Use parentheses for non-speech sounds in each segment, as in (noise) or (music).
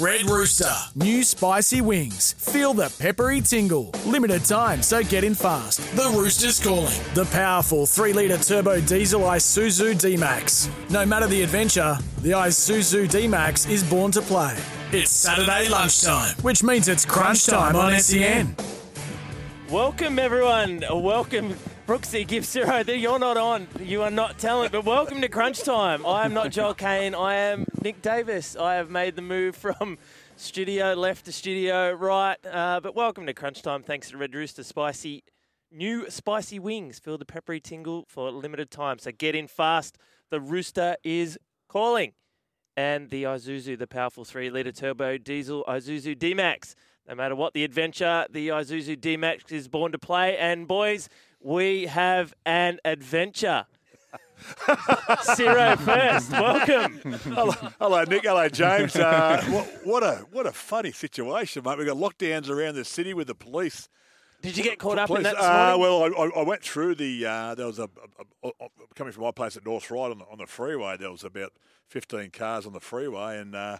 Red Rooster. New spicy wings. Feel the peppery tingle. Limited time, so get in fast. The Rooster's calling. The powerful 3 litre turbo diesel Isuzu D Max. No matter the adventure, the Isuzu D Max is born to play. It's Saturday lunchtime, which means it's crunch time on SEN. Welcome, everyone. Welcome, Brooksy Gift Ciro. You're not on. You are not talent, but welcome to Crunch Time. I am not Joel Caine. I am Nick Davis. I have made the move from studio left to studio right. Uh, but welcome to Crunch Time. Thanks to Red Rooster Spicy. New spicy wings. Feel the peppery tingle for a limited time. So get in fast. The Rooster is calling. And the Isuzu, the powerful 3 litre turbo diesel Isuzu D Max. No matter what the adventure, the Isuzu D Max is born to play. And boys, we have an adventure. Ciro first. Welcome. hello, hello, Nick. Hello, James. Uh, what, what, a what a funny situation, mate. We've got lockdowns around the city with the police. Did you get caught up police, in that? Uh, well, I, I went through the. Uh, there was a, a, a, coming from my place at North Ryde on the, on the freeway. There was about fifteen cars on the freeway, and uh,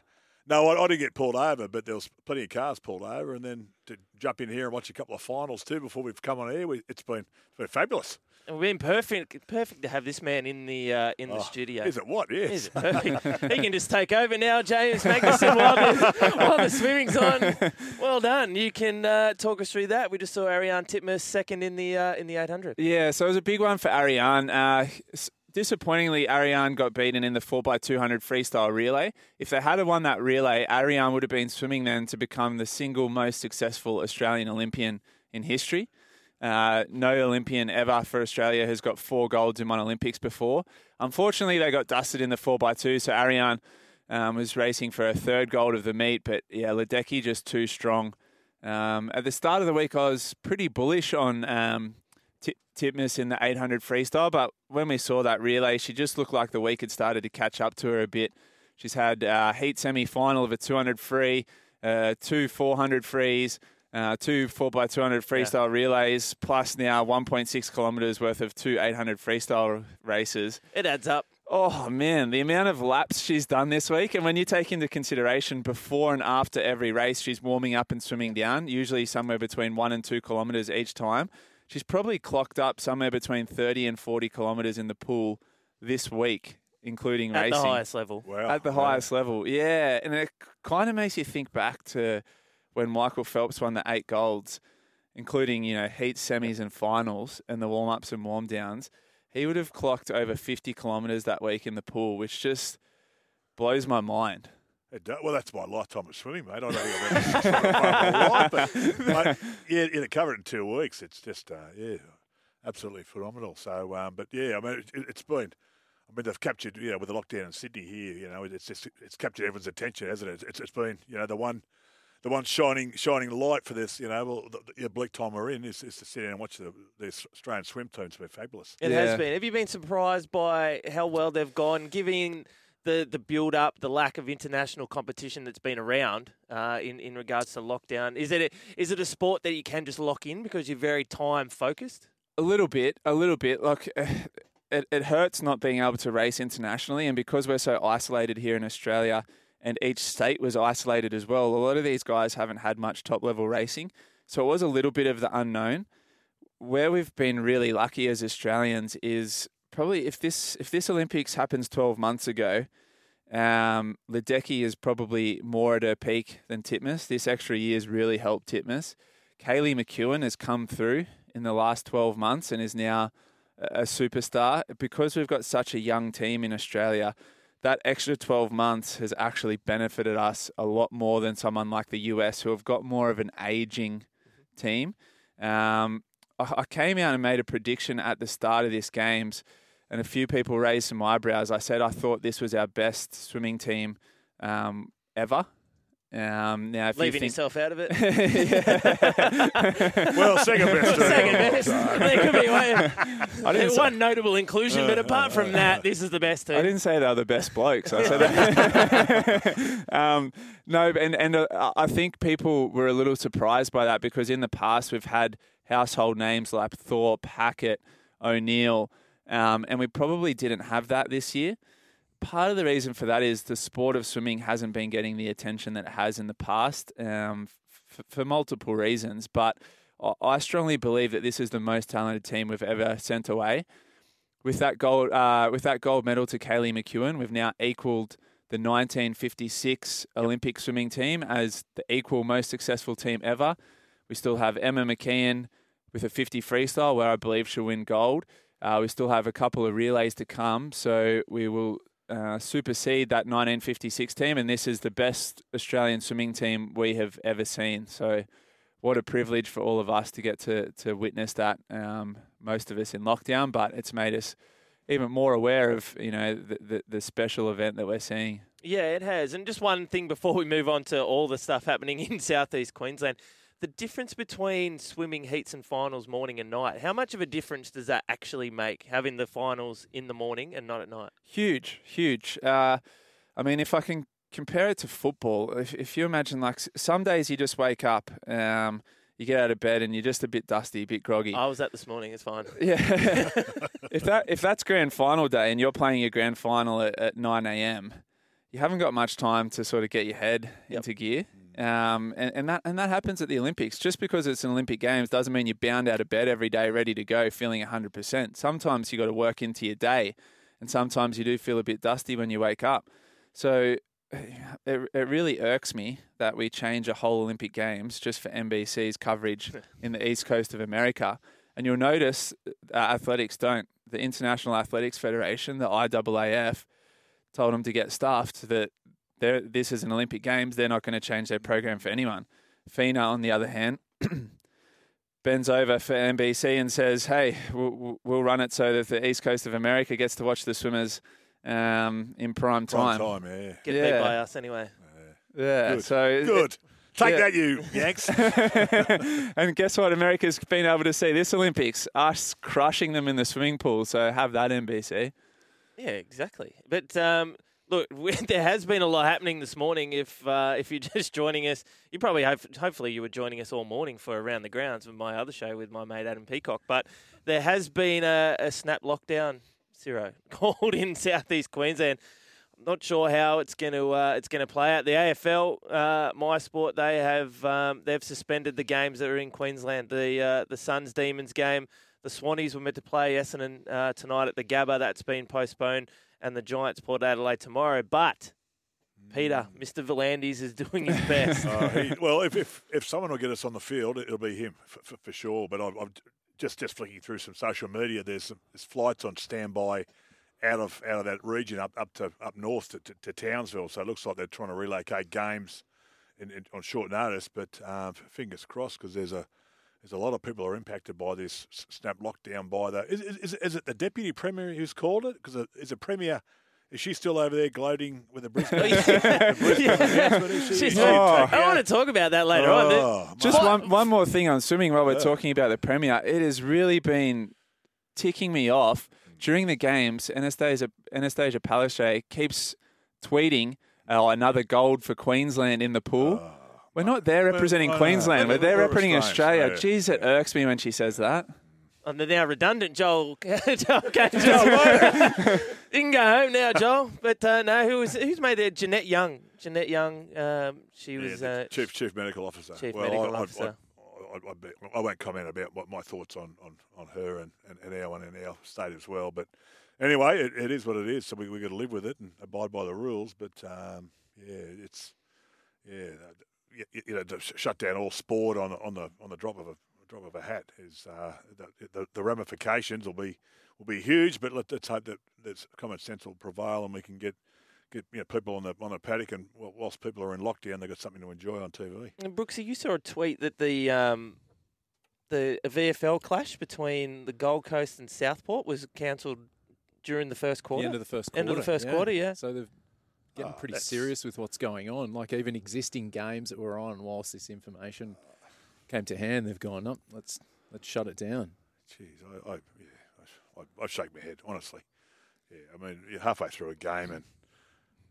no, I, I, didn't get pulled over, but there was plenty of cars pulled over, and then to jump in here and watch a couple of finals too before we've come on air, we, it's been it's been fabulous. It's been perfect, perfect to have this man in the uh, in the Oh, studio. Is it what? Yes. Is it perfect? he can just take over now, James Magnuson, while the, while the swimming's on. Well done. You can uh, talk us through that. We just saw Ariane Titmus second in the uh, in the 800. Yeah, so it was a big one for Ariane. Disappointingly, Ariane got beaten in the 4x200 freestyle relay. If they had won that relay, Ariane would have been swimming then to become the single most successful Australian Olympian in history. Uh, no Olympian ever for Australia has got four golds in one Olympics before. Unfortunately, they got dusted in the 4x2, so Ariane um, was racing for a third gold of the meet, but yeah, Ledecky just too strong. Um, at the start of the week, I was pretty bullish on um, Ti- Titmus in the 800 freestyle, but when we saw that relay, she just looked like the week had started to catch up to her a bit. She's had uh, heat semi final of a 200 free, uh, two 400 frees, uh, two 4x200 freestyle relays, plus now 1.6 kilometres worth of two 800 freestyle races. It adds up. Oh man, the amount of laps she's done this week, and when you take into consideration before and after every race, she's warming up and swimming down, usually somewhere between one and two kilometres each time. She's probably clocked up somewhere between 30 and 40 kilometres in the pool this week, including At racing. At the highest level. Wow. At the Wow. highest level, yeah. And it kind of makes you think back to when Michael Phelps won the eight golds, including, you know, heat semis and finals and the warm ups and warm downs. He would have clocked over 50 kilometres that week in the pool, which just blows my mind. It do- well, that's my lifetime of swimming, mate. I don't think I've ever swum in my life, but mate, yeah, yeah, to cover it in two weeks, it's just uh, yeah, absolutely phenomenal. So, um, but yeah, I mean, it, it's been. I mean, they've captured, you know, with the lockdown in Sydney here, you know, it's just it's captured everyone's attention, hasn't it? It's, it's been, you know, the one, the one shining shining light for this, you know, well, the, the bleak time we're in is, is to sit down and watch the, the Australian swim team. It's been fabulous. It Yeah. has been. Have you been surprised by how well they've gone, given the, the build up, the lack of international competition that's been around uh, in in regards to lockdown? Is it a, is it a sport that you can just lock in because you're very time focused? A little bit, a little bit. Like (sighs) it, it hurts not being able to race internationally, and because we're so isolated here in Australia, and each state was isolated as well. A lot of these guys haven't had much top level racing, so it was a little bit of the unknown. Where we've been really lucky as Australians is probably if this if this Olympics happens twelve months ago. Um, Ledecky is probably more at her peak than Titmus. This extra year's really helped Titmus. Kaylee McKeown has come through in the last 12 months and is now a superstar because we've got such a young team in Australia. That extra 12 months has actually benefited us a lot more than someone like the US, who have got more of an aging team. Um, I came out and made a prediction at the start of this games, and a few people raised some eyebrows. I said I thought this was our best swimming team um, ever. Um, now, if you Leaving think, yourself out of it. (laughs) (laughs) Well, second best. too. Second best. (laughs) there could be one, I didn't say- notable inclusion, but apart from that, this is the best team. I didn't say they were the best blokes. I said that. um, no, and and uh, I think people were a little surprised by that because in the past we've had household names like Thorpe, Hackett, O'Neill, um, and we probably didn't have that this year. Part of the reason for that is the sport of swimming hasn't been getting the attention that it has in the past um, f- for multiple reasons. But I- strongly believe that this is the most talented team we've ever sent away with that gold uh, with that gold medal to Kaylee McKeown, we've now equalled the 1956 Olympic swimming team as the equal most successful team ever. We still have Emma McKeon with a 50 freestyle, where I believe she'll win gold. Uh, we still have a couple of relays to come, so we will uh, supersede that 1956 team, and this is the best Australian swimming team we have ever seen. So, what a privilege for all of us to get to to witness that. Um, most of us in lockdown, but it's made us even more aware of you know the, the, the special event that we're seeing. Yeah, it has. And just one thing before we move on to all the stuff happening (laughs) in southeast Queensland. The difference between swimming heats and finals morning and night, how much of a difference does that actually make, having the finals in the morning and not at night? Huge, huge. Uh, I mean, if I can compare it to football, if, if you imagine like some days you just wake up, um, you get out of bed and you're just a bit dusty, a bit groggy. I was at this morning, it's fine. Yeah. (laughs) (laughs) if that if that's grand final day and you're playing your grand final at, at nine a.m., you haven't got much time to sort of get your head into gear. Um, and, and that and that happens at the Olympics. Just because it's an Olympic Games doesn't mean you're bound out of bed every day, ready to go, feeling hundred percent. Sometimes you got to work into your day, and sometimes you do feel a bit dusty when you wake up. So (sighs) it, it really irks me that we change a whole Olympic Games just for NBC's coverage in the east coast of America. And you'll notice uh, athletics don't. The International Athletics Federation, the IAAF, told them to get stuffed that this is an Olympic Games. They're not going to change their program for anyone. FINA, on the other hand, (clears throat) bends over for NBC and says, "Hey, we'll, we'll run it so that the east coast of America gets to watch the swimmers um, in prime time." Prime time." time, yeah. Get Yeah. beat by us anyway. Yeah, Good. so Good. Take Yeah. that, you Yanks. (laughs) and guess what? America's been able to see this Olympics, us crushing them in the swimming pool. So have that NBC. Yeah, exactly. But um, look, (laughs) there has been a lot happening this morning. If uh, if you're (laughs) just joining us, you probably hope, hopefully you were joining us all morning for around the grounds with my other show with my mate Adam Peacock. But there has been a, a snap lockdown, Ciro (laughs) called in southeast Queensland. I'm not sure how it's going to uh, it's going to play out. The AFL, uh, my sport, they have um, they've suspended the games that are in Queensland. The uh, the Suns Demons game, the Swannies were meant to play Essendon uh, tonight at the Gabba. That's been postponed, and the Giants Port Adelaide tomorrow. But Peter, Mr. V'landys is doing his best. (laughs) Uh, he, well, if, if if someone will get us on the field, it'll be him for, for, for sure. But I've, I've just just flicking through some social media. There's some there's flights on standby out of out of that region up up to up north to, to, to Townsville. So it looks like they're trying to relocate games in, in, on short notice. But uh, fingers crossed because there's a there's a lot of people are impacted by this snap lockdown. By the is, is, is it the deputy premier who's called it? Because uh, is a premier. Is she still over there gloating with the Brisbane? (laughs) the Brisbane announcement? Is she- She's- Oh. I out- want to talk about that later on. Oh, Just one, one more thing on swimming while we're talking about the Premier. It has really been ticking me off during the games. Annastacia, Annastacia Palaszczuk keeps tweeting oh, another gold for Queensland in the pool. Oh. We're not there representing I know. Queensland. We're We're- there we're representing Australians, Australia. yeah. Jeez, it irks me when she says that. And the now redundant Joel. (laughs) Joel, okay, (laughs) Joel. you can (laughs) go home now, Joel. But uh, no, who was who's made there? Jeanette Young. Jeanette Young. Um, she Yeah, was. the Uh, chief chief medical officer. Chief well, medical I, I- officer. I, I, I, bet- I won't comment about what my thoughts on, on, on her and, and, and our one in our state as well. But anyway, it, it is what it is. So we we got to live with it and abide by the rules. But um, yeah, it's yeah, you, you know, to shut down all sport on the- on the on the drop of a drop of a hat. Is uh, the, the the ramifications will be will be huge, but let, let's hope that that common sense will prevail and we can get get you know, people on the on the paddock and well, whilst people are in lockdown, they've got something to enjoy on TV. And Brooksy, you saw a tweet that the um, the VFL clash between the Gold Coast and Southport was cancelled during the first quarter. The end of the first quarter. End of the first quarter, yeah. So they're getting Oh, pretty that's- serious with what's going on. Like even existing games that were on whilst this information came to hand, they've gone, up. let's let's shut it down. Jeez, I, I yeah, I, I, I shake my head honestly. Yeah, I mean you're halfway through a game and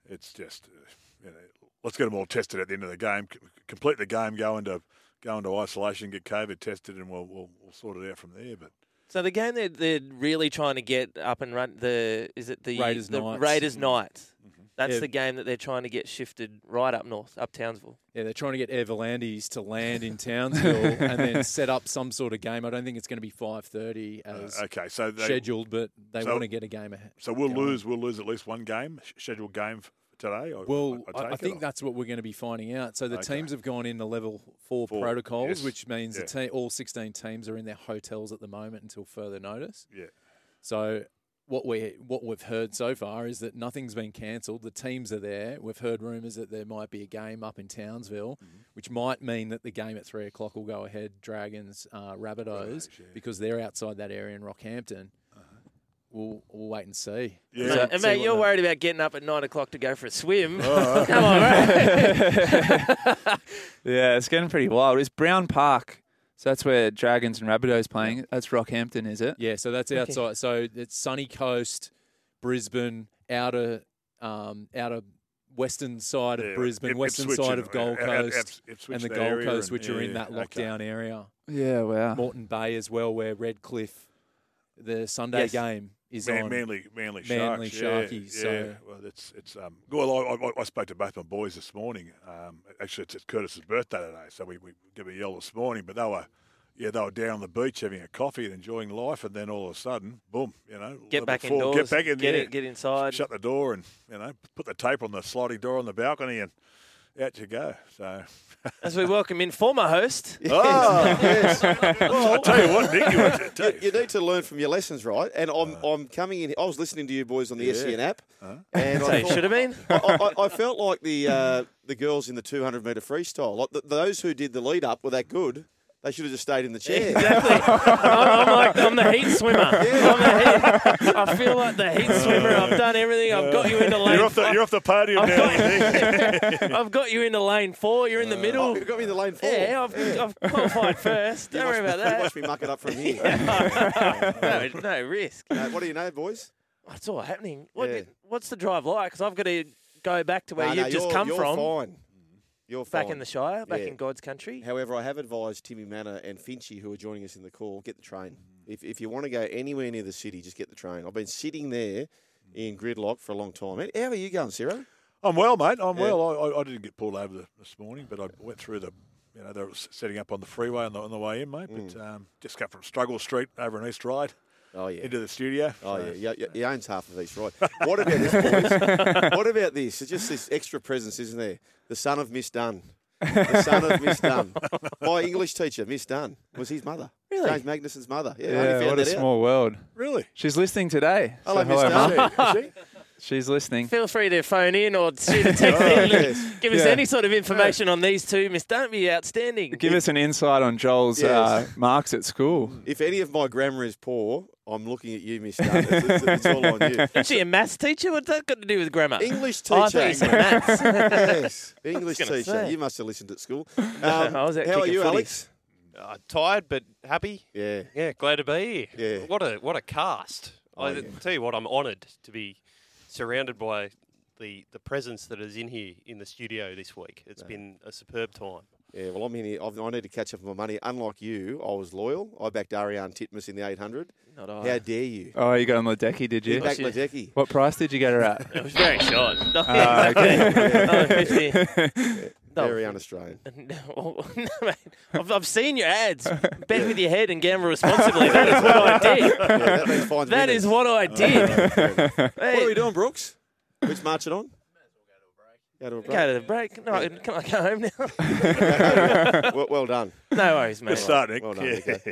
it's just uh, you know let's get them all tested at the end of the game. C- complete the game, go into go into isolation, get COVID tested, and we'll we'll, we'll sort it out from there. But So the game they're, they're really trying to get up and run the is it the Raiders the Knights. Raiders Knights. That's Yeah. the game that they're trying to get shifted right up north, up Townsville. Yeah, they're trying to get Air V'landys to land in Townsville and then (laughs) set up some sort of game. I don't think it's going to be five thirty as uh, okay, so they, scheduled, but they so- want to get a game ahead. so we'll going. lose we'll lose at least one game scheduled game f- today. I, Well, I, I, I think or- that's what we're going to be finding out. So the Okay. teams have gone into level four, Four, protocols, yes. which means Yeah. the te- all 16 teams are in their hotels at the moment until further notice. yeah. So what we what we've heard so far is that nothing's been cancelled. The teams are there. We've heard rumours that there might be a game up in Townsville, Mm-hmm. which might mean that the game at three o'clock will go ahead. Dragons, uh, Rabbitohs, Rabbitohs, yeah. because they're outside that area in Rockhampton. We'll we'll wait and see. Yeah. Mate, So- and see mate, you're worried about getting up at nine o'clock to go for a swim. Oh, (laughs) Come on, mate. (laughs) (laughs) Yeah, it's getting pretty wild. It's Browne Park. So that's where Dragons and Rabbitohs playing. That's Rockhampton, is it? Yeah, so that's outside. So it's sunny coast, Brisbane, outer, um, outer western side of Yeah, Brisbane, Ip- western Ipswich side of Gold out- out- Coast, Ipswich, and the that Gold Coast, and- which are in yeah, that okay. lockdown area. Yeah, wow. Moreton Bay as well, where Redcliffe, the Sunday Yes. game is Man, on. Manly, Manly, Manly Sharks, Sharkies, Yeah, so- yeah. well, it's it's um. Well, I, I, I spoke to both my boys this morning. Um, actually, it's, it's Curtis's birthday today, so we, we gave a yell this morning. But they were, yeah, they were down on the beach having a coffee and enjoying life, and then all of a sudden, boom, you know, Get back four, indoors. get back in get there, it, get inside. shut the door, and you know, put the tape on the sliding door on the balcony, and out you go. So, As we welcome in former host. (laughs) Oh, (laughs) yes. well, I tell you what, Nick, you, want to You, you need to learn from your lessons, right? And I'm, I'm coming in. I was listening to you boys on the Yeah. SEN app, and (laughs) So I, you should have been. I, I, I felt like the uh, the girls in the 200 metre freestyle, like the, those who did the lead up, were that good. They should have just stayed in the chair. Exactly. I'm, I'm like I'm the heat swimmer. I'm the heat, I feel like the heat swimmer. I've done everything. I've got you into lane. You're off the five. you're off the podium I've now. Got, (laughs) I've got you into lane four. You're in the Oh, middle. you got me in the lane four. Yeah, I've, I've qualified (laughs) first. Don't worry watch- about You watch that. me muck it up from here. (laughs) no, no risk. Uh, what do you know, boys? What's all happening? What, Yeah. What's the drive like? Because I've got to go back to where No, you've no, just you're- come you're from. Fine. You're Back fine. in the Shire, back Yeah. in God's country. However, I have advised Timmy Mannah and Finchy, who are joining us in the call, get the train. Mm-hmm. If, if you want to go anywhere near the city, just get the train. I've been sitting there mm-hmm. in gridlock for a long time. How are you going, Ciro? I'm well, mate. I'm Yeah. well. I, I, I didn't get pulled over this morning, but I went through the, you know, they were setting up on the freeway on the, on the way in, mate. Mm. But um, just got from Struggle Street over in East Ryde Oh, yeah. into the studio. Oh So- yeah, yeah, he owns half of East Ryde. What about this, boys? (laughs) what about this? It's just this extra presence, isn't there? The son of Miss Dunn. The son of Miss Dunn. (laughs) My English teacher, Miss Dunn, was his mother. Really? James Magnuson's mother. Yeah, I only Yeah, found what a out. small world. Really? She's listening today. Hello, So Miss Mum. Dunn. Is he? She's listening. Feel free to phone in or shoot a (laughs) text Oh, in. and. Give us Yeah. any sort of information on these two, Miss. Don't be outstanding. Give us an insight on Joel's uh, marks at school. If any of my grammar is poor, I'm looking at you, Miss Dunn. It's, it's, it's all on you. (laughs) Is she a maths teacher? What's that got to do with grammar? English Oh, I teacher. thought you said maths. (laughs) yes, English gonna teacher. say. You must have listened at school. Um, I was out how are you, footies. Alex? Uh, tired but happy. Yeah. Yeah, glad to be here. Yeah. What a what a cast. Oh, I yeah. tell you what, I'm honoured to be surrounded by the the presence that is in here in the studio this week. It's been a superb time. Yeah, well, I'm in here. I've, I need to catch up on my money. Unlike you, I was loyal. I backed Ariane Titmus in the 800. Not I. How dare you? Oh, you got on Ledecky, did You you? backed she- Ledecky. What price did you get her at? (laughs) It was very short. No, Ah, exactly. (laughs) $1.50. (laughs) No. Very un-Australian. (laughs) (laughs) No, mate. I've, I've seen your ads. (laughs) Bet with your head and gamble responsibly. That is what I did. Yeah, that means fines That winners. is what I did. What are we doing, Brooks? Which march it on? Go to a break. Go to the break. No, can I go home now? well, well done. no worries, mate. Good start, Nick. Well done, yeah. Nico.